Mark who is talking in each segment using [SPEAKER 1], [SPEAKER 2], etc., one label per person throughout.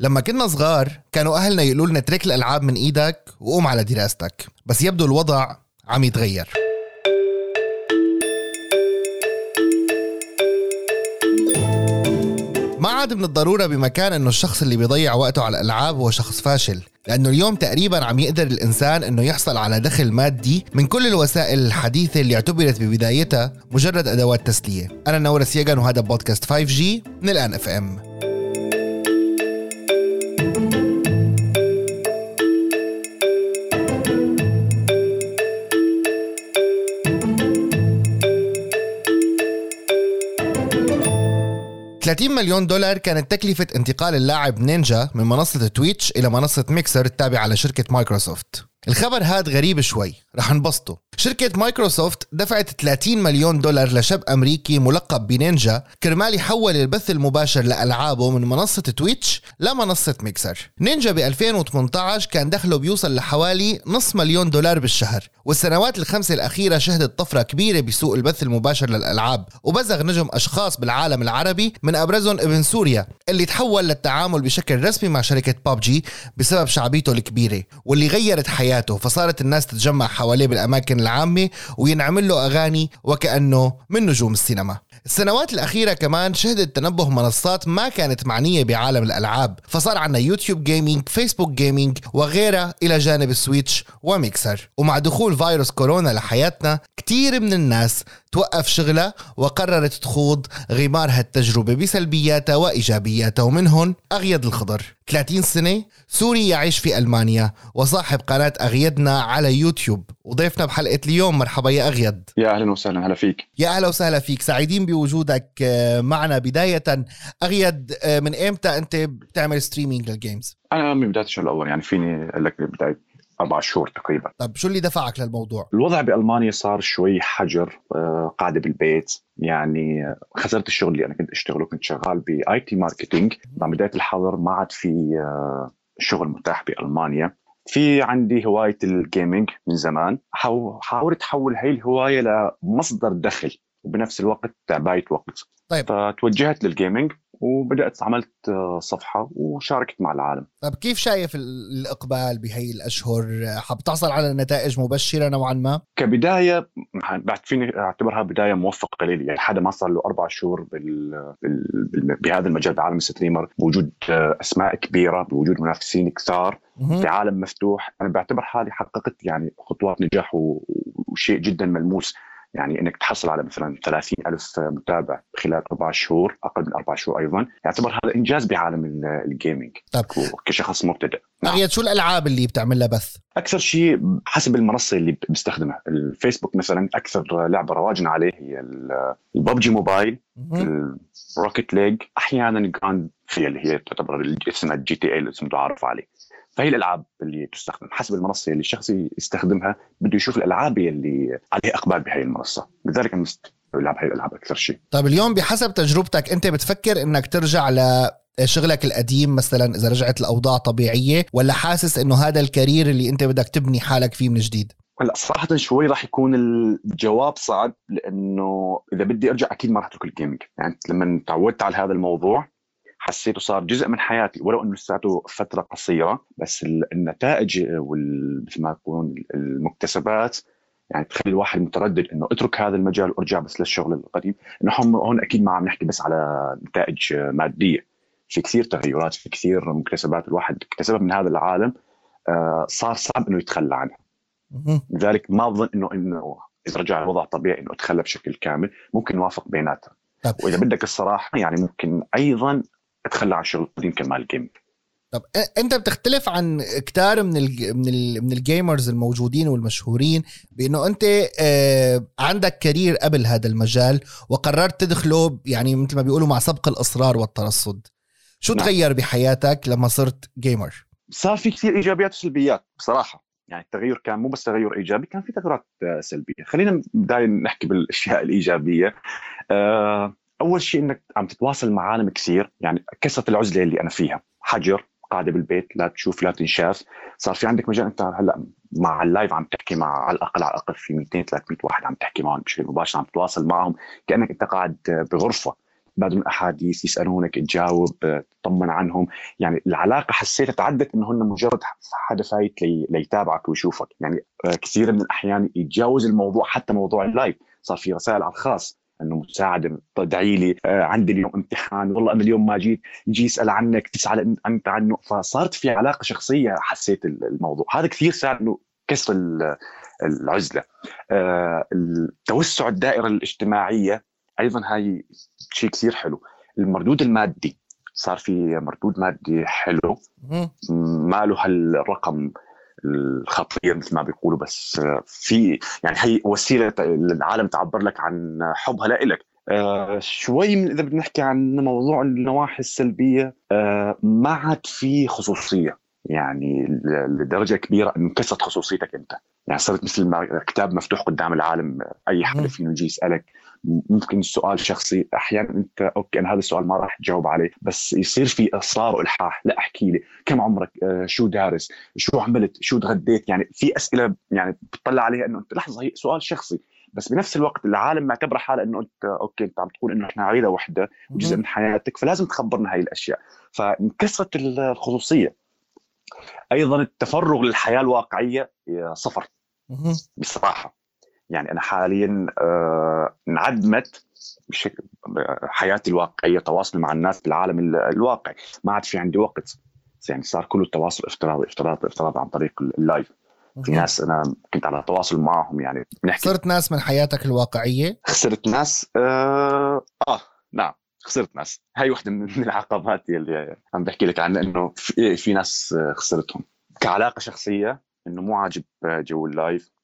[SPEAKER 1] لما كنا صغار كانوا أهلنا يقولوا لنا اترك الألعاب من إيدك وقوم على دراستك. بس يبدو الوضع عم يتغير. ما عاد من الضرورة بمكان إنه الشخص اللي بيضيع وقته على الألعاب هو شخص فاشل لأنه اليوم تقريبا عم يقدر الإنسان إنه يحصل على دخل مادي من كل الوسائل الحديثة اللي اعتبرت ببدايتها مجرد أدوات تسلية. أنا نور سياغان وهذا بودكاست 5G من الآن اف ام 30 مليون دولار كانت تكلفة انتقال اللاعب نينجا من منصة تويتش إلى منصة ميكسر التابعة لشركة مايكروسوفت. الخبر هاد غريب شوي رح نبسطه. شركة مايكروسوفت دفعت 30 مليون دولار لشاب أمريكي ملقب بنينجا كرمال يحول البث المباشر لألعابه من منصة تويتش لمنصة ميكسر. نينجا ب 2018 كان دخله بيوصل لحوالي نص مليون دولار بالشهر. والسنوات الخمسة الأخيرة شهدت طفرة كبيرة بسوق البث المباشر للألعاب وبزغ نجم أشخاص بالعالم العربي من أبرزهم ابن سوريا اللي تحول للتعامل بشكل رسمي مع شركة بابجي بسبب شعبيته الكبيرة واللي غيرت حياته فصارت الناس تتجمع حواليه بالأماكن العامة وينعمل له أغاني وكأنه من نجوم السينما. السنوات الأخيرة كمان شهدت تنبه منصات ما كانت معنية بعالم الألعاب فصار عنا يوتيوب Gaming فيسبوك Gaming وغيرها إلى جانب التويتش وميكسر. ومع دخول فيروس كورونا لحياتنا كتير من الناس توقف شغلها وقررت تخوض غمار هالتجربة بسلبياتها وإيجابياتها. ومنهم أغيد الخضر. 30 سنة سوري يعيش في ألمانيا وصاحب قناة أغيدنا على يوتيوب. وضيفنا بحلقة اليوم مرحبا يا أغيد
[SPEAKER 2] يا أهلا وسهلا هلا فيك.
[SPEAKER 1] يا أهلا وسهلا فيك. سعيدين بوجودك آه، معنا بداية. أغيد آه، من إمتى أنت بتعمل streaming لل games؟
[SPEAKER 2] أنا من بداية الشهر الأول يعني فيني أقول لك بداية. أربع شهور تقريبا.
[SPEAKER 1] طيب شو اللي دفعك للموضوع؟
[SPEAKER 2] الوضع بألمانيا صار شوي حجر آه، قاعدة بالبيت. يعني خسرت الشغل اللي أنا كنت أشتغله. كنت شغال ب IT marketing مع بداية الحظر ما عاد في آه، شغل متاح بألمانيا. في عندي هواية ال gaming من زمان. حاولت احول هاي الهواية لمصدر دخل وبنفس الوقت تعباية وقت. طيب. فتوجهت لل gaming وبدأت عملت آه، صفحة وشاركت مع العالم.
[SPEAKER 1] طيب كيف شايف الإقبال بهي الأشهر؟ حاب تحصل على نتائج مبشرة نوعا ما؟
[SPEAKER 2] كبداية بعد فيني أعتبرها بداية موفقة لي يعني حدا ما صار له أربع شهور بال... بال... بهذا المجال بعالم ال streamer بوجود آه، أسماء كبيرة بوجود منافسين كثار في عالم مفتوح. أنا بعتبر حالي حققت يعني خطوات نجاح و... وشيء جدا ملموس. يعني إنك تحصل على مثلا 30 ألف متابع خلال أربع شهور أقل من أربع شهور أيضا يعتبر هذا إنجاز بعالم ال gaming طيب كشخص مبتدئ.
[SPEAKER 1] نعم. شو الألعاب اللي بتعمل لها بث؟
[SPEAKER 2] أكثر شيء حسب المنصة اللي بستخدمها الفيسبوك مثلا أكثر لعبة رواجنا عليه هي الببجي موبايل ال Rocket League أحيانا Grand اللي هي تعتبر اسمها ال GTA اللي اسمه متعارف عليه. فهي الألعاب اللي تستخدم حسب المنصة اللي الشخص يستخدمها بده يشوف الألعاب اللي عليها إقبال بهي المنصة. لذلك أنا بلعب هي الألعاب أكثر شيء.
[SPEAKER 1] طيب اليوم بحسب تجربتك أنت بتفكر إنك ترجع ل شغلك القديم مثلا إذا رجعت الأوضاع طبيعية ولا حاسس إنه هذا الكارير اللي أنت بدك تبني حالك فيه من جديد؟
[SPEAKER 2] هلأ صراحة شوي راح يكون الجواب صعب لأنه إذا بدي أرجع أكيد ما راح أترك الجيمنج، يعني لما تعودت على هذا الموضوع حسيته صار جزء من حياتي ولو إنه لساته فترة قصيرة بس النتائج مثل ما يقولون المكتسبات يعني تخلي الواحد متردد إنه اترك هذا المجال وارجع بس للشغل القديم. إنه هم هون أكيد ما عم نحكي بس على نتائج مادية. في كثير تغيرات في كثير مكتسبات الواحد اكتسبها من هذا العالم آه، صار صعب إنه يتخلى عنها. لذلك ما اظن إنه إنه إذا رجع الوضع طبيعي إنه اتخلى بشكل كامل ممكن نوافق بيناتها. وإذا بدك الصراحة يعني ممكن أيضا أتخلى عن الشغل القديم كرمال gaming
[SPEAKER 1] طب أنت بتختلف عن كتار من ال من ال من ال gamers الموجودين والمشهورين بإنه أنت آه عندك career قبل هذا المجال وقررت تدخله يعني مثل ما بيقولوا مع سبق الإصرار والترصد. شو نعم. تغير بحياتك لما صرت gamer
[SPEAKER 2] صار في كثير إيجابيات وسلبيات بصراحة. يعني التغير كان مو بس تغير إيجابي كان في تغيرات آه، سلبية. خلينا بدايه نحكي بالأشياء الإيجابية. آه أول شيء إنك عم تتواصل مع عالم كثير يعني كسرت العزلة اللي أنا فيها. حجر قاعدة بالبيت لا تشوف لا تنشاف. صار في عندك مجال أنت هلأ مع ال live عم تحكي مع على الأقل على الأقل في 200 300 واحد عم تحكي معهم بشكل مباشر عم تتواصل معهم. كأنك أنت قاعد بغرفة يتبادلون أحاديث يسألونك تجاوب تطمن عنهم. يعني العلاقة حسيت تعدت إنه هن مجرد حدا فايت لي ليتابعك ويشوفك. يعني كثير من الأحيان يتجاوز الموضوع حتى موضوع ال live. صار في رسائل على الخاص. إنه مساعدة ادعي لي آه عندي اليوم امتحان والله أنا اليوم ما جيت يجي يسأل عنك تسأل انت عنه فصارت في علاقة شخصية حسيت الموضوع. هذا كثير ساعد إنه كسر العزلة. آه توسع الدائرة الاجتماعية أيضا هاي شيء كثير حلو. المردود المادي صار في مردود مادي حلو. ما له هالرقم؟ الخطير مثل ما بيقولوا بس في يعني هي وسيلة العالم تعبر لك عن حبها لإلك. آه شوي من إذا بدنا نحكي عن موضوع النواحي السلبية آه ما عاد في خصوصية. يعني لدرجة كبيرة انه انكسرت خصوصيتك أنت. يعني صرت مثل ما كتاب مفتوح قدام العالم أي حدا فينا يجي يسألك ممكن سؤال شخصي أحيانا أنت أوكي أنا هذا السؤال ما راح تجاوب عليه بس يصير في إصرار والحاح. لا احكي لي كم عمرك؟ آه شو دارس؟ شو عملت؟ شو تغديت؟ يعني في أسئلة يعني بتطلع عليها إنه أنت لحظة هي سؤال شخصي بس بنفس الوقت العالم معتبره حالها إنه أنت أوكي أنت عم تقول إنه إحنا عائلة واحدة وجزء من حياتك فلازم تخبرنا هاي الأشياء. فانكسرت الخصوصية. أيضا التفرغ للحياة الواقعية صفر. بصراحة. يعني أنا حاليا آه، انعدمت بشكل حياتي الواقعية تواصلي مع الناس بالعالم الواقعي ما عاد في عندي وقت. يعني صار كله التواصل افتراضي افتراضي افتراضي عن طريق ال live. في ناس أنا كنت على تواصل معهم يعني
[SPEAKER 1] بنحكي. خسرت ناس من حياتك الواقعية؟
[SPEAKER 2] خسرت ناس آه, آه نعم خسرت ناس. هاي وحدة من العقبات اللي عم بحكي لك عنها إنه في, في ناس خسرتهم. كعلاقة شخصية إنه مو عاجب جو ال live. آه،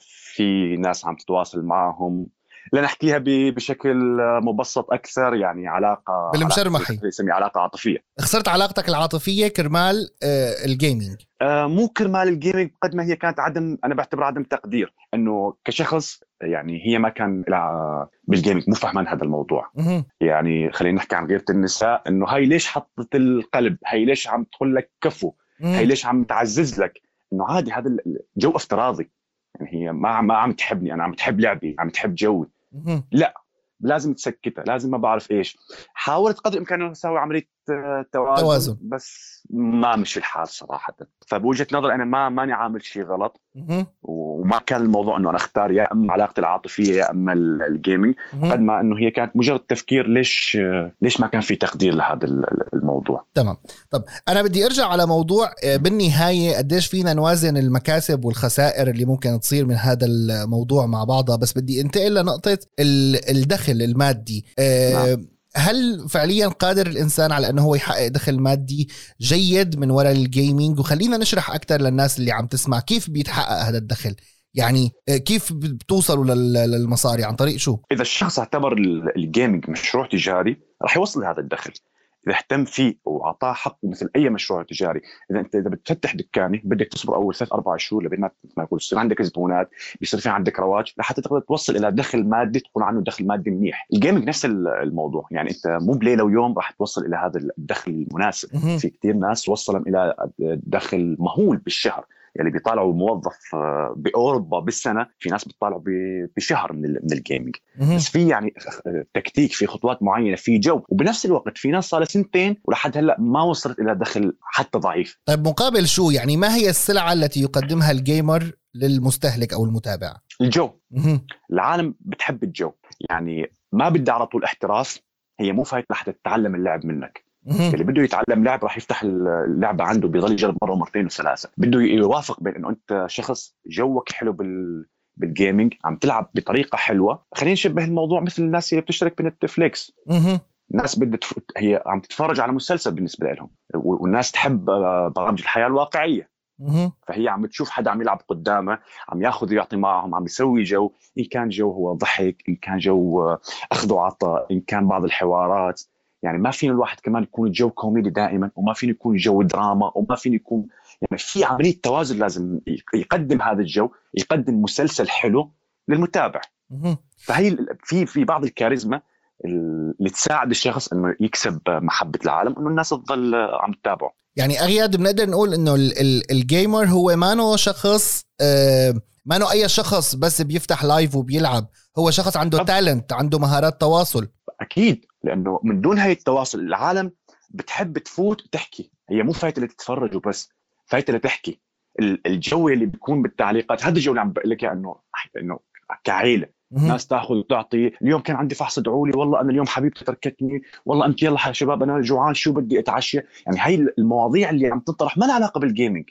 [SPEAKER 2] في ناس عم تتواصل معهم. لنحكيها بشكل مبسط أكثر يعني علاقة
[SPEAKER 1] بالمشرمحي.
[SPEAKER 2] يسمي علاقة عاطفية.
[SPEAKER 1] خسرت علاقتك العاطفية كرمال آه، ال gaming
[SPEAKER 2] آه، مو كرمال ال gaming قد ما هي كانت عدم أنا بعتبرها عدم تقدير إنه كشخص يعني هي ما كان بال gaming مو فهمان هذا الموضوع. يعني خلينا نحكي عن غيرة النساء إنه هاي ليش حطت لك قلب؟ هاي ليش عم تقول لك كفو؟ هي ليش عم تعزز لك؟ إنه عادي هذا الجو افتراضي. يعني هي ما ما عم تحبني أنا عم تحب لعبي عم تحب جوي. لا لازم تسكتها لازم ما بعرف إيش. حاولت قدر الإمكان أسوي عملية توازن, توازن. بس ما مشي الحال صراحة. فبوجهة نظري أنا ما ماني عامل شيء غلط. وما كان الموضوع إنه أنا أختار يا أما علاقتي العاطفية يا أما الجيمنج قد ما إنه هي كانت مجرد تفكير ليش ليش ما كان في تقدير لهذا الموضوع.
[SPEAKER 1] تمام. طب أنا بدي أرجع على موضوع آه، بالنهاية قديش فينا نوازن المكاسب والخسائر اللي ممكن تصير من هذا الموضوع مع بعضها. بس بدي أنتقل لنقطة الدخل المادي. آه، نعم. هل فعليا قادر الإنسان على أنه هو يحقق دخل مادي جيد من وراء الجيمنج وخلينا نشرح أكثر للناس اللي عم تسمع كيف بيتحقق هذا الدخل. يعني آه، كيف بتوصلوا للمصاري؟ عن طريق شو؟
[SPEAKER 2] إذا الشخص اعتبر الجيمنج مشروع تجاري راح يوصل لهذا الدخل. إذا اهتم فيه واعطاه حقه مثل أي مشروع تجاري. إذا أنت إذا بتفتح دكانه بدك تصبر أول ثلاث أربع شهور لبين ما ما يقول يصير عندك زبونات بيصير في عندك رواج لحتى تقدر توصل إلى دخل مادي تكون عنه دخل مادي منيح. ال gaming نفس الموضوع. يعني أنت مو بليلة ويوم راح توصل إلى هذا الدخل المناسب. في كثير ناس وصلهم إلى دخل مهول بالشهر. يلي بيطالعوا موظف آه، بأوروبا بالسنة في ناس بيطالعوا بشهر من من ال gaming بس في يعني تكتيك في خطوات معينة في جو. وبنفس الوقت في ناس صار سنتين ولحد هلأ ما وصلت إلى دخل حتى ضعيف.
[SPEAKER 1] طيب مقابل شو؟ يعني ما هي السلعة التي يقدمها ال gamer للمستهلك أو المتابع؟
[SPEAKER 2] الجو. العالم بتحب الجو. يعني ما بدي على طول احتراف هي مو فايت لحتى تتعلم اللعب منك. اللي بده يتعلم لعب راح يفتح اللعبة عنده بيضل يجرب مرة ومرتين وثلاثة. بده يوافق بين إنه أنت شخص جوك حلو بال بال gaming عم تلعب بطريقة حلوة. خلينا نشبه الموضوع مثل الناس اللي بتشترك بنتفليكس. الناس بدها. هي عم تتفرج على مسلسل بالنسبة لهم. والناس تحب آه، برامج الحياة الواقعية. فهي عم تشوف حدا عم يلعب قدامها عم ياخذ ويعطي معهم عم يسوي جو. إن كان جو هو ضحك إن كان جو آه، أخذ وعطاء إن كان بعض الحوارات. يعني ما فينا الواحد كمان يكون الجو كوميدي دائما وما فينا يكون الجو دراما وما فينا يكون يعني في عملية توازن لازم يقدم هذا الجو يقدم مسلسل حلو للمتابع. فهي في في بعض الكاريزما اللي تساعد الشخص إنه يكسب محبة العالم انه الناس تضل عم تتابعه.
[SPEAKER 1] يعني أغيد بنقدر نقول إنه ال gamer هو مانو شخص آه، مانو أي شخص بس بيفتح live وبيلعب. هو شخص عنده talent عنده مهارات تواصل.
[SPEAKER 2] أكيد. لأنه من دون هاي التواصل العالم بتحب تفوت وتحكي. هي مو فايتة لتتفرج وبس فايتة لتحكي. الجو اللي بيكون بالتعليقات هذا الجو اللي عم بقول لك انه إنه كعيلة. ناس تاخذ وتعطي. اليوم كان عندي فحص ادعوا لي والله أنا اليوم حبيبتي تركتني. والله أنت يلا يا شباب أنا جوعان شو بدي أتعشى؟ يعني هاي المواضيع اللي عم تطرح ما لها علاقة بال gaming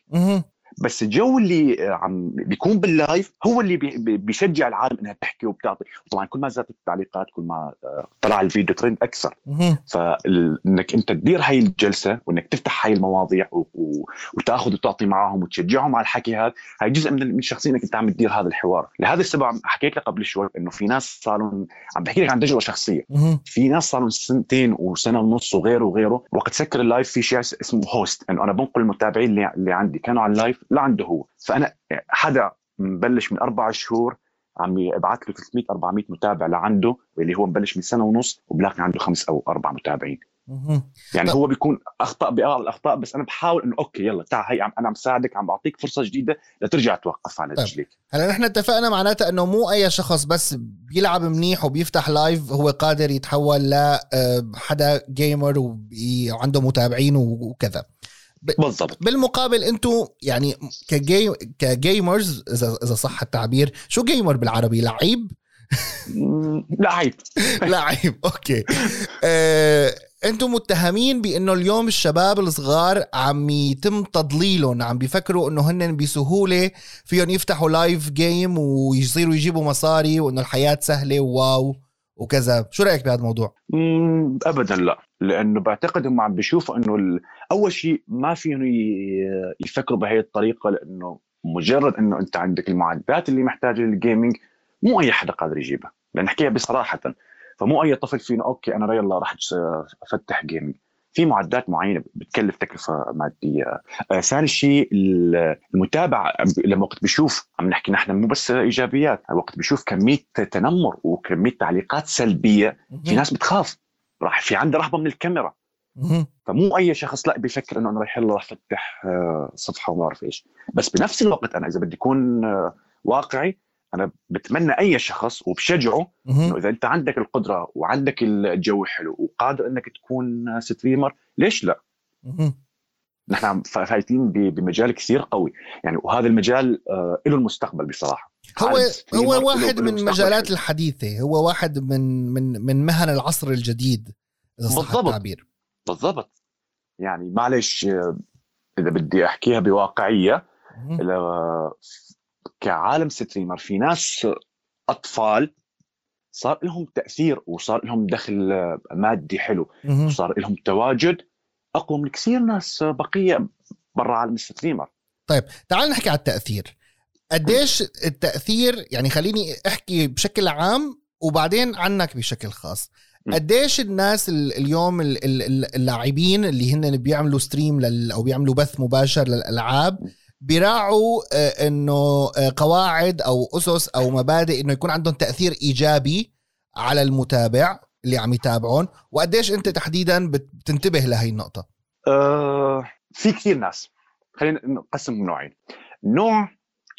[SPEAKER 2] بس الجو اللي عم بيكون بال live هو اللي بيشجع العالم إنها تحكي وبتعطي. طبعا كل ما زادت التعليقات كل ما آه، طلع الفيديو ترند أكثر. فإنك أنت تدير هاي الجلسة وإنك تفتح هاي المواضيع وتأخذ وتعطي معهم وتشجعهم على الحكي هذا هاي جزء من الشخصيه إنك أنت عم تدير هذا الحوار. لهذا السبب حكيت لك قبل شوي إنه في ناس صاروا عم بحكي لك عن تجربة شخصية. في ناس صاروا سنتين وسنة ونص وغيره وغيره. وقت سكر ال live في شيء اسمه host إنه أنا بنقل المتابعين اللي, اللي عندي. كانوا على ال live لعنده هو. فأنا حدا مبلش من أربع شهور عم يبعث له 300 400 متابع لعنده اللي هو مبلش من سنة ونص وبلاقي عنده خمس أو أربع متابعين. يعني هو بيكون اخطاء بأغلى الأخطاء بس أنا بحاول إنه okay يلا تعال هي عم أنا عم ساعدك عم بعطيك فرصة جديدة لترجع توقف على طيب. رجليك.
[SPEAKER 1] هلا نحن اتفقنا معناتها إنه مو أي شخص بس بيلعب منيح وبيفتح live هو قادر يتحول لحدا آه، gamer وعنده متابعين وكذا.
[SPEAKER 2] بالضبط.
[SPEAKER 1] بالمقابل أنتم يعني كـ gamers كـ gamers اذا إذا صح التعبير شو gamer بالعربي؟ لعيب؟
[SPEAKER 2] لعيب.
[SPEAKER 1] لعيب okay. آه، أنتم متهمين بإنه اليوم الشباب الصغار عم يتم تضليلهم عم بيفكروا إنه هن بسهولة فيهم يفتحوا live game ويصيروا يجيبوا مصاري وإنه الحياة سهلة و wow وكذا. شو رأيك بهذا الموضوع؟
[SPEAKER 2] ابدا لا. لأنه بعتقد هم عم بيشوفوا إنه. أول شيء ما فيهم يفكروا بهي الطريقة لأنه مجرد إنه أنت عندك المعدات اللي محتاجة لل gaming مو أي حدا قادر يجيبها. لنحكيها بصراحة. فمو أي طفل فينا okay أنا يلا راح أفتح gaming في معدات معينة بتكلف تكلفة مادية. آه ثاني شيء المتابع لما وقت بيشوف عم نحكي نحن مو بس إيجابيات وقت بيشوف كمية تنمر وكمية تعليقات سلبية في ناس بتخاف. راح في عنده رهبة من الكاميرا. فمو أي شخص لا بيفكر إنه أنا رايح يلا راح أفتح آه، صفحة وما بعرف إيش. بس بنفس الوقت أنا إذا بدي أكون آه، واقعي أنا بتمنى أي شخص وبشجعه إنه إذا أنت عندك القدرة وعندك الجو حلو وقادر إنك تكون ستريمر ليش لا؟ نحن فايتين بمجال كثير قوي. يعني وهذا المجال آه له المستقبل بصراحة.
[SPEAKER 1] هو هو واحد من المجالات الحديثة. هو واحد من من من مهن العصر الجديد.
[SPEAKER 2] اذا صح بالضبط. التعبير. بالضبط. يعني معلش آه، إذا بدي أحكيها بواقعية كعالم streamer في ناس أطفال صار لهم تأثير وصار لهم دخل مادي حلو وصار لهم تواجد. أقوى من كثير ناس بقية برا عالم ال streamer.
[SPEAKER 1] طيب تعال نحكي على التأثير. قديش التأثير يعني خليني أحكي بشكل عام وبعدين عنك بشكل خاص. قديش الناس اليوم اللاعبين اللي هن بيعملوا stream أو بيعملوا بث مباشر للألعاب بيراعوا آه، إنه آه، قواعد أو أسس أو مبادئ إنه يكون عندهم تأثير إيجابي على المتابع اللي عم يتابعون. وقديش أنت تحديدا بتنتبه لهي النقطة؟
[SPEAKER 2] أه في كثير ناس. خلينا نقسم نوعين نوع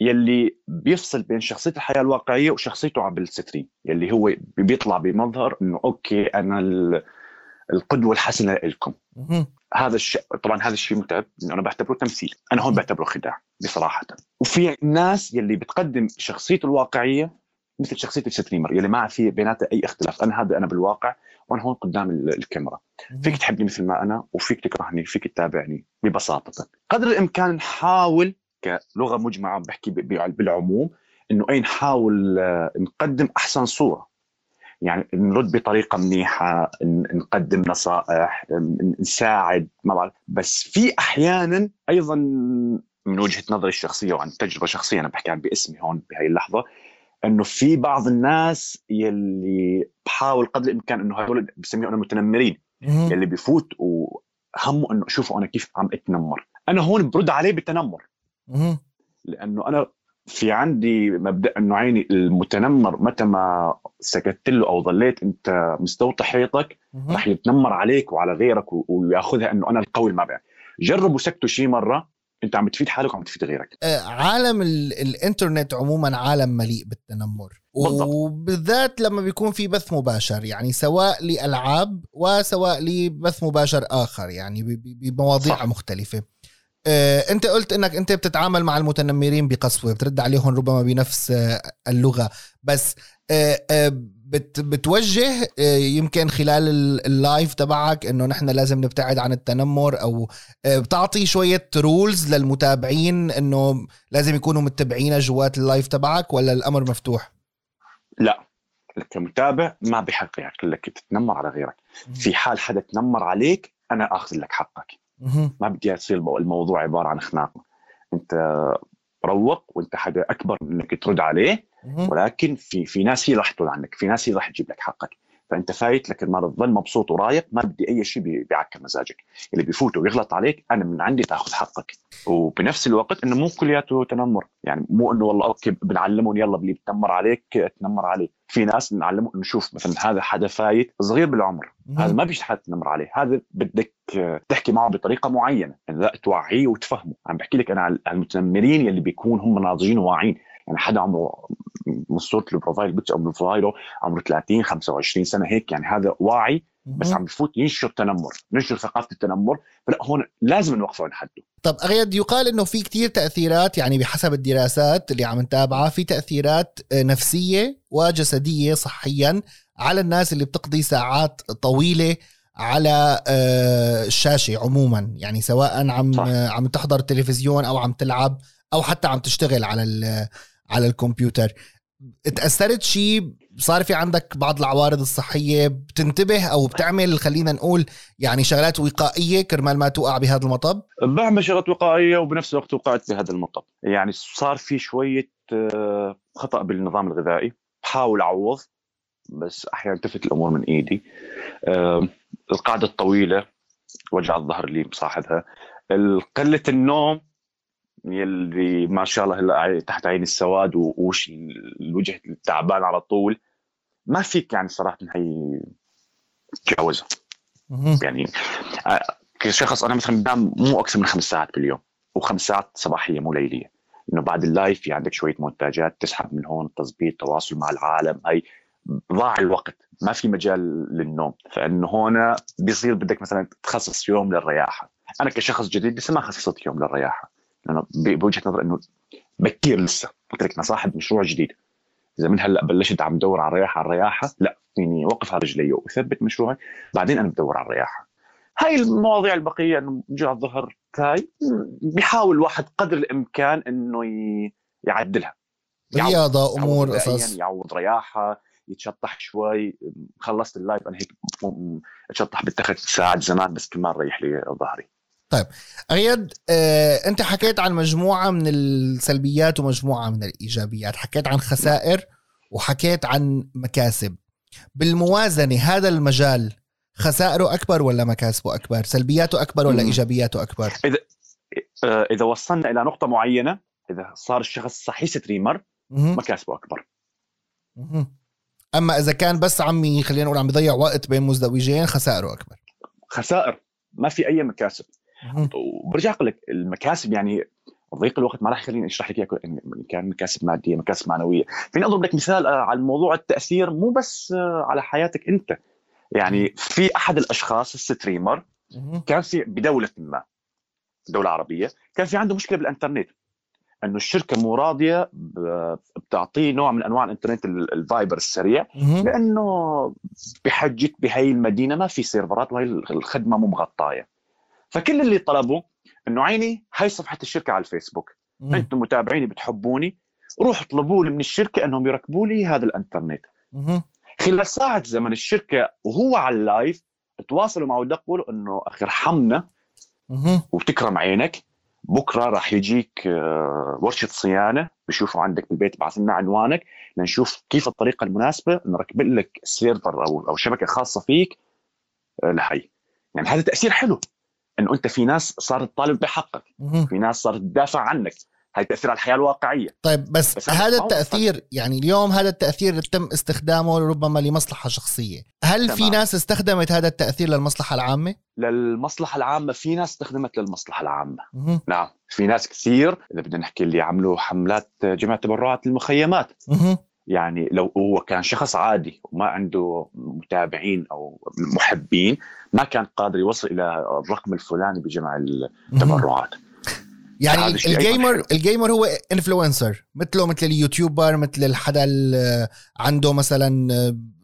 [SPEAKER 2] يلي بيفصل بين شخصية الحياة الواقعية وشخصيته على ال stream. يلي هو بيطلع بمظهر إنه okay أنا القدوة الحسنة لكم. هذا الشيء طبعا هذا الشيء متعب لأنه أنا بعتبره تمثيل. أنا هون بعتبره خداع بصراحة. وفي ناس يلي بتقدم شخصيته الواقعية مثل شخصية الستريمر يلي ما في بيناتها أي اختلاف. أنا هذا أنا بالواقع وأنا هون قدام الكاميرا. فيك تحبني مثل ما أنا وفيك تكرهني فيك تتابعني ببساطة. قدر الإمكان نحاول كلغة مجمعة بحكي بالعموم إنه أي نحاول آه، نقدم أحسن صورة. يعني نرد بطريقة منيحة نقدم نصائح نساعد ما بعرف. بس في أحيانا أيضا من وجهة نظري الشخصية وعن تجربة شخصية أنا بحكي عن باسمي هون بهي اللحظة إنه في بعض الناس يلي بحاول قدر الإمكان إنه هدول بسميهم أنا متنمرين يلي بفوت وهمه إنه شوفوا أنا كيف عم أتنمر. أنا هون برد عليه بالتنمر. لأنه أنا في عندي مبدأ انه عيني المتنمر متى ما سكت له أو ظليت أنت مستوطى حيطك رح يتنمر عليك وعلى غيرك ويأخذها إنه أنا القوي ما بعرف جربوا سكتوا شيء مرة أنت عم تفيد حالك وعم تفيد غيرك.
[SPEAKER 1] آه، عالم ال- الإنترنت عموما عالم مليء بالتنمر.
[SPEAKER 2] بالضبط.
[SPEAKER 1] وبالذات لما بيكون في بث مباشر يعني سواء لألعاب وسواء لبث مباشر آخر يعني بمواضيع
[SPEAKER 2] صح.
[SPEAKER 1] مختلفة. انت قلت انك انت بتتعامل مع المتنمرين بقسوة بترد عليهم ربما بنفس آه، اللغة. بس آه، آه، بت بتوجه آه، يمكن خلال ال- ال live تبعك انه نحن لازم نبتعد عن التنمر أو آه، بتعطي شوية rules للمتابعين انه لازم يكونوا متبعين جوات ال live تبعك ولا الامر مفتوح؟
[SPEAKER 2] لا. كمتابع ما بحق يعني لك تتنمر على غيرك. في حال حدا تنمر عليك أنا آخذ لك حقك. ما بدي يصير الموضوع عبارة عن خناق. أنت روق وأنت حدا أكبر من انك ترد عليه. ولكن في في ناس هي راح ترد عنك في ناس هي راح تجيب لك حقك. فانت فايت لكن ما تظل مبسوط ورايق ما بدي أي شيء بي- بيعكر مزاجك. اللي بيفوت ويغلط عليك أنا من عندي تاخذ حقك. وبنفس الوقت إنه مو كلياته تنمر. يعني مو إنه والله okay بنعلمهم يلا اللي بتنمر عليك تنمر عليه في ناس نعلمهم إنه شوف مثلا هذا حدا فايت صغير بالعمر. هذا ما بيش حد تنمر عليه. هذا بدك تحكي معه بطريقة معينة. يعني لا توعيه وتفهمه. عم بحكي لك أنا على المتنمرين يلي بيكون هم ناضجين وواعيين يعني حدا عمره من صورة ال profile picture أو profile ه عمره 30 25 سنة هيك يعني هذا واعي بس. عم بفوت ينشر تنمر ينشر ثقافة التنمر فلا هون لازم نوقفه عند حده
[SPEAKER 1] طب أغيد يقال إنه في كتير تأثيرات يعني بحسب الدراسات اللي عم نتابعها في تأثيرات نفسية وجسدية صحيا على الناس اللي بتقضي ساعات طويلة على آه، الشاشة عموما يعني سواء عم
[SPEAKER 2] صح.
[SPEAKER 1] عم تحضر تلفزيون أو عم تلعب أو حتى عم تشتغل على على الكمبيوتر. تاثرت شيء صار في عندك بعض العوارض الصحية بتنتبه أو بتعمل؟ خلينا نقول يعني شغلات وقائية كرمال ما توقع بهذا المطب؟
[SPEAKER 2] بعمل شغلات وقائية وبنفس الوقت وقعت بهذا المطب. يعني صار في شوية آه، خطأ بالنظام الغذائي. بحاول أعوض بس أحيانا تفت الأمور من إيدي. آه، القعده الطويلة وجع الظهر اللي مصاحبها. قلة النوم يلي ما شاء الله هلا تحت عين السواد و- وش الوجه التعبان على طول. ما فيك يعني صراحة هي تتجاوزها.
[SPEAKER 1] مهم.
[SPEAKER 2] يعني آه، كشخص أنا مثلا بنام مو أكثر من خمس ساعات باليوم وخمس ساعات صباحية مو ليلية إنه بعد اللايف في عندك شوية مونتاجات تسحب من هون تظبيط تواصل مع العالم هي ضاع الوقت ما في مجال للنوم. فإنه هون بيصير بدك مثلا تخصص يوم للرياحة. أنا كشخص جديد لسه ما خصصت يوم للرياحة. ب- بوجهة نظري إنه بكير لسه. قلت لك أنا صاحب مشروع جديد. إذا من هلأ بلشت عم بدور على الرياحه على الرياحة لا فيني اوقف على رجلي واثبت مشروعي بعدين أنا بدور على الرياحة. هاي المواضيع البقية إنه وجع الظهر هاي بيحاول الواحد قدر الإمكان إنه يعدلها.
[SPEAKER 1] رياضة
[SPEAKER 2] أمور
[SPEAKER 1] قصص.
[SPEAKER 2] يعوض رياحة يتشطح شوي. خلصت اللايف أنا هيك اتشطح بتاخذ ساعات زمان بس كمان ريح لي ظهري.
[SPEAKER 1] اغيد آه، أنت حكيت عن مجموعة من السلبيات ومجموعة من الإيجابيات حكيت عن خسائر وحكيت عن مكاسب بالموازنة هذا المجال خسائره أكبر ولا مكاسبه أكبر سلبياته أكبر ولا
[SPEAKER 2] مم.
[SPEAKER 1] إيجابياته أكبر
[SPEAKER 2] آه، إذا وصلنا إلى نقطة معينة إذا صار الشخص صحيح ستريمر. مكاسبه أكبر
[SPEAKER 1] مهم. أما إذا كان بس عمي خلينا نقول عم بيضيع وقت بين مزدوجين خسائره أكبر
[SPEAKER 2] خسائر ما في أي مكاسب. وبرجع أقول لك المكاسب يعني ضيق الوقت ما راح يخليني أشرح لك اياها إن كان مكاسب ماديه مكاسب معنوية. فيني أضرب لك مثال آه، على موضوع التأثير مو بس آه، على حياتك أنت. يعني في أحد الأشخاص ال
[SPEAKER 1] streamer.
[SPEAKER 2] كان في بدولة ما دولة عربية كان في عنده مشكلة بالإنترنت. إنه الشركة مو راضية بتعطيه نوع من أنواع الإنترنت ال- ال fiber
[SPEAKER 1] السريع.
[SPEAKER 2] لأنه بحجة بهي المدينة ما في سيرفرات وهي الخدمة مو مغطاية. فكل اللي طلبوا انه عيني هاي صفحة الشركة على الفيسبوك.
[SPEAKER 1] مهم.
[SPEAKER 2] أنتم متابعيني بتحبوني. روحوا اطلبوا لي من الشركة انهم يركبوا لي هذا الانترنت.
[SPEAKER 1] مهم.
[SPEAKER 2] خلال ساعة زمن الشركة وهو على ال live تواصلوا معه ودقوا له انه أخي ارحمنا
[SPEAKER 1] مهم.
[SPEAKER 2] وتكرم عينك. بكرة راح يجيك آه، ورشة صيانة. بشوفوا عندك بالبيت بعث لنا عنوانك. لنشوف كيف الطريقة المناسبة نركب لك server أو أو شبكة خاصة فيك آه، لهي. يعني هذا تأثير حلو. انه أنت في ناس صارت تطالب بحقك. في ناس صارت تدافع عنك هاي تأثير على الحياة الواقعية
[SPEAKER 1] طيب بس,
[SPEAKER 2] بس هذا
[SPEAKER 1] التأثير يعني اليوم هذا التأثير تم استخدامه ربما لمصلحة شخصية هل في
[SPEAKER 2] تمام.
[SPEAKER 1] ناس استخدمت هذا التأثير للمصلحة العامة
[SPEAKER 2] للمصلحة العامة في ناس استخدمت للمصلحة العامة
[SPEAKER 1] مهم.
[SPEAKER 2] نعم في ناس كثير إذا بدنا نحكي اللي عملوا حملات جمع تبرعات للمخيمات
[SPEAKER 1] مهم.
[SPEAKER 2] يعني لو هو كان شخص عادي وما عنده متابعين أو محبين ما كان قادر يوصل إلى الرقم الفلاني بجمع. التبرعات
[SPEAKER 1] يعني
[SPEAKER 2] ال
[SPEAKER 1] gamer.
[SPEAKER 2] ال
[SPEAKER 1] gamer هو influencer مثله مثل ال YouTuber مثل الحدا اللي عنده مثلا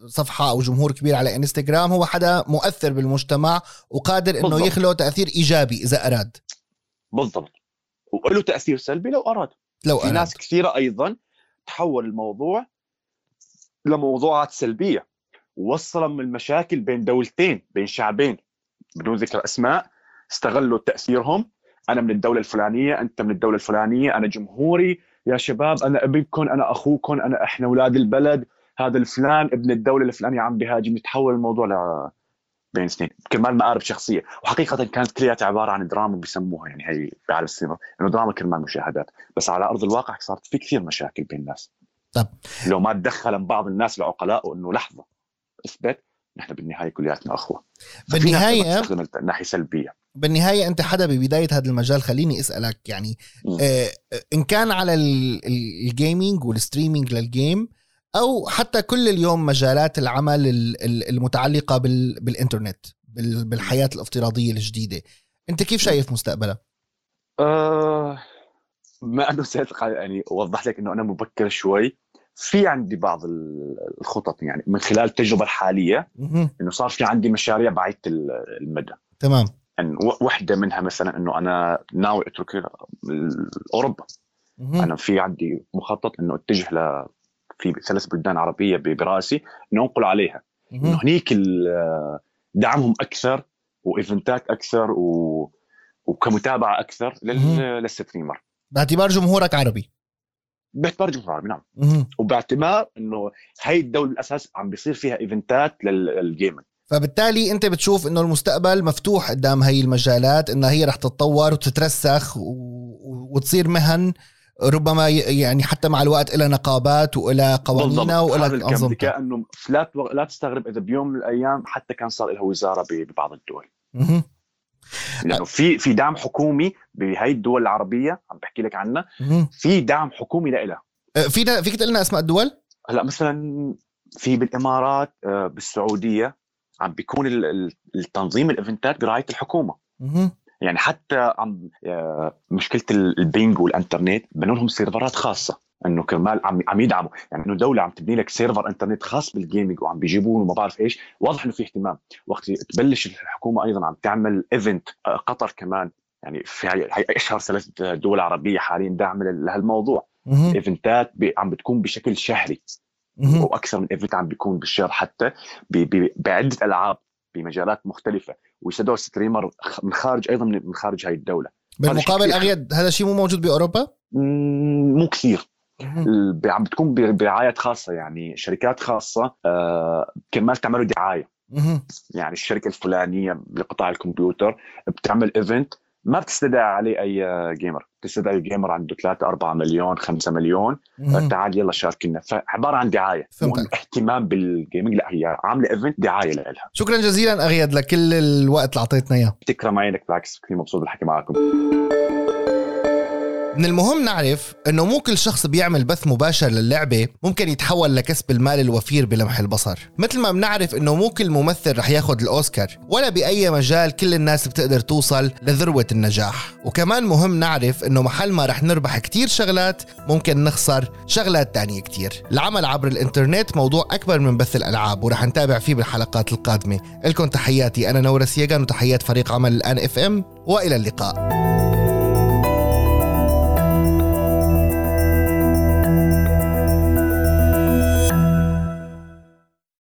[SPEAKER 1] صفحة أو جمهور كبير على إنستغرام هو حدا مؤثر بالمجتمع وقادر إنه
[SPEAKER 2] بالضبط.
[SPEAKER 1] يخلق تأثير إيجابي إذا أراد
[SPEAKER 2] بالضبط وله تأثير سلبي لو أراد
[SPEAKER 1] لو
[SPEAKER 2] في
[SPEAKER 1] أراد
[SPEAKER 2] ناس كثيرة أيضا تحول الموضوع لموضوعات سلبية ووصل من المشاكل بين دولتين بين شعبين. بدون ذكر أسماء استغلوا تأثيرهم. أنا من الدولة الفلانية أنت من الدولة الفلانية أنا جمهوري. يا شباب أنا ابنكم أنا أخوكم أنا إحنا أولاد البلد هذا الفلان ابن الدولة الفلانية عم بهاجم. يتحول الموضوع ل بين سنين كرمال مآرب شخصية. وحقيقة كانت كلياتها عبارة عن دراما بيسموها يعني هي في عالم السينما إنه دراما كرمال مشاهدات. بس على أرض الواقع صارت في كثير مشاكل بين الناس.
[SPEAKER 1] طب.
[SPEAKER 2] لو ما تدخل بعض الناس العقلاء انه لحظة إثبت نحن بالنهاية كلياتنا أخوة. استخدمت ناحيه سلبية.
[SPEAKER 1] بالنهاية أنت حدا ببداية هذا المجال خليني أسألك يعني. آه إن كان على ال- ال- ال gaming وال streaming لل game أو حتى كل اليوم مجالات العمل ال- ال- المتعلقة بال بالإنترنت بال- بالحياة الافتراضية الجديدة. أنت كيف شايف مستقبلها
[SPEAKER 2] آه ما انه سألت يعني وضحت لك إنه أنا مبكر شوي. في عندي بعض ال- الخطط يعني من خلال التجربة
[SPEAKER 1] الحالية.
[SPEAKER 2] إنه صار في عندي مشاريع بعيدة ال- المدى.
[SPEAKER 1] تمام.
[SPEAKER 2] يعني وحدة منها مثلا إنه أنا ناوي أترك
[SPEAKER 1] أوروبا.
[SPEAKER 2] أنا في عندي مخطط إنه أتجه ل في ثلاث بلدان عربيه برأسي انه انقل عليها
[SPEAKER 1] إنه.
[SPEAKER 2] هنيك دعمهم أكثر وإيفنتات أكثر و... وكمتابعة أكثر لل...
[SPEAKER 1] لل
[SPEAKER 2] streamer
[SPEAKER 1] باعتبار جمهورك عربي
[SPEAKER 2] باعتبار جمهور عربي نعم. وباعتبار إنه هاي الدولة بالاساس عم بيصير فيها إيفنتات لل- لل gaming
[SPEAKER 1] فبالتالي أنت بتشوف إنه المستقبل مفتوح قدام هي المجالات إنها هي رح تتطور وتترسخ. و- وتصير مهن ربما يعني حتى مع الوقت إلى نقابات وإلى قوانينها وإلى أنظمتها
[SPEAKER 2] ذكاء أنه لا لا تستغرب إذا بيوم من الأيام حتى كان صار لها وزارة ب- ببعض الدول
[SPEAKER 1] مهم.
[SPEAKER 2] لأنه في في دعم حكومي بهي الدول العربية عم بحكي لك عنها. في دعم حكومي لها
[SPEAKER 1] أه، فينا فيك تقول لنا أسماء الدول؟
[SPEAKER 2] هلأ مثلا في بالإمارات آه، بالسعودية عم بيكون ال- ال- التنظيم الإيفنتات برعاية
[SPEAKER 1] الحكومة.
[SPEAKER 2] يعني حتى عم آه، مشكلة ال- ال ping والإنترنت بنوا لهم سيرفرات خاصة إنه كرمال عم عم يدعموا. يعني إنه دوله عم تبني لك server إنترنت خاص بال gaming وعم بيجيبون وما بعرف إيش. واضح إنه في اهتمام. وقت تبلش الحكومة أيضا عم تعمل event قطر كمان. يعني في هاي أشهر ثلاث دول عربية حاليا داعمة لهالموضوع. ايفنتات عم بتكون بشكل شهري. وأكثر من event عم بيكون بالشهر حتى بعدة ألعاب. بمجالات مختلفة ويسدوا streamer من خارج أيضا من خارج هاي الدولة
[SPEAKER 1] بالمقابل. أغيد هذا الشيء مو موجود بأوروبا؟
[SPEAKER 2] مم، مو كثير عم بتكون برعايات خاصة يعني شركات خاصة آه كرمال تعملوا
[SPEAKER 1] دعاية.
[SPEAKER 2] يعني الشركة الفلانية بقطاع الكمبيوتر بتعمل event ما بتستدعي عليه أي gamer بتستدعي gamer عنده 3 4 مليون 5 مليون. تعال يلا شاركنا. فعبارة عن دعاية. مو اهتمام بال gaming لا هي عاملة event دعاية لها
[SPEAKER 1] شكرا جزيلا أغيد لكل الوقت اللي أعطيتنا إياه.
[SPEAKER 2] تكرم عينك بالعكس كثير مبسوط بالحكي معكم.
[SPEAKER 1] من المهم نعرف إنه مو كل شخص بيعمل بث مباشر للعبة ممكن يتحول لكسب المال الوفير بلمح البصر. مثل ما بنعرف إنه مو كل ممثل رح ياخد الأوسكار ولا بأي مجال كل الناس بتقدر توصل لذروة النجاح. وكمان مهم نعرف إنه محل ما رح نربح كتير شغلات ممكن نخسر شغلات تانية كتير. العمل عبر الإنترنت موضوع أكبر من بث الألعاب ورح نتابع فيه بالحلقات القادمة. لكم تحياتي أنا نورس ياغان وتحيات فريق عمل الآن اف ام وإلى اللقاء.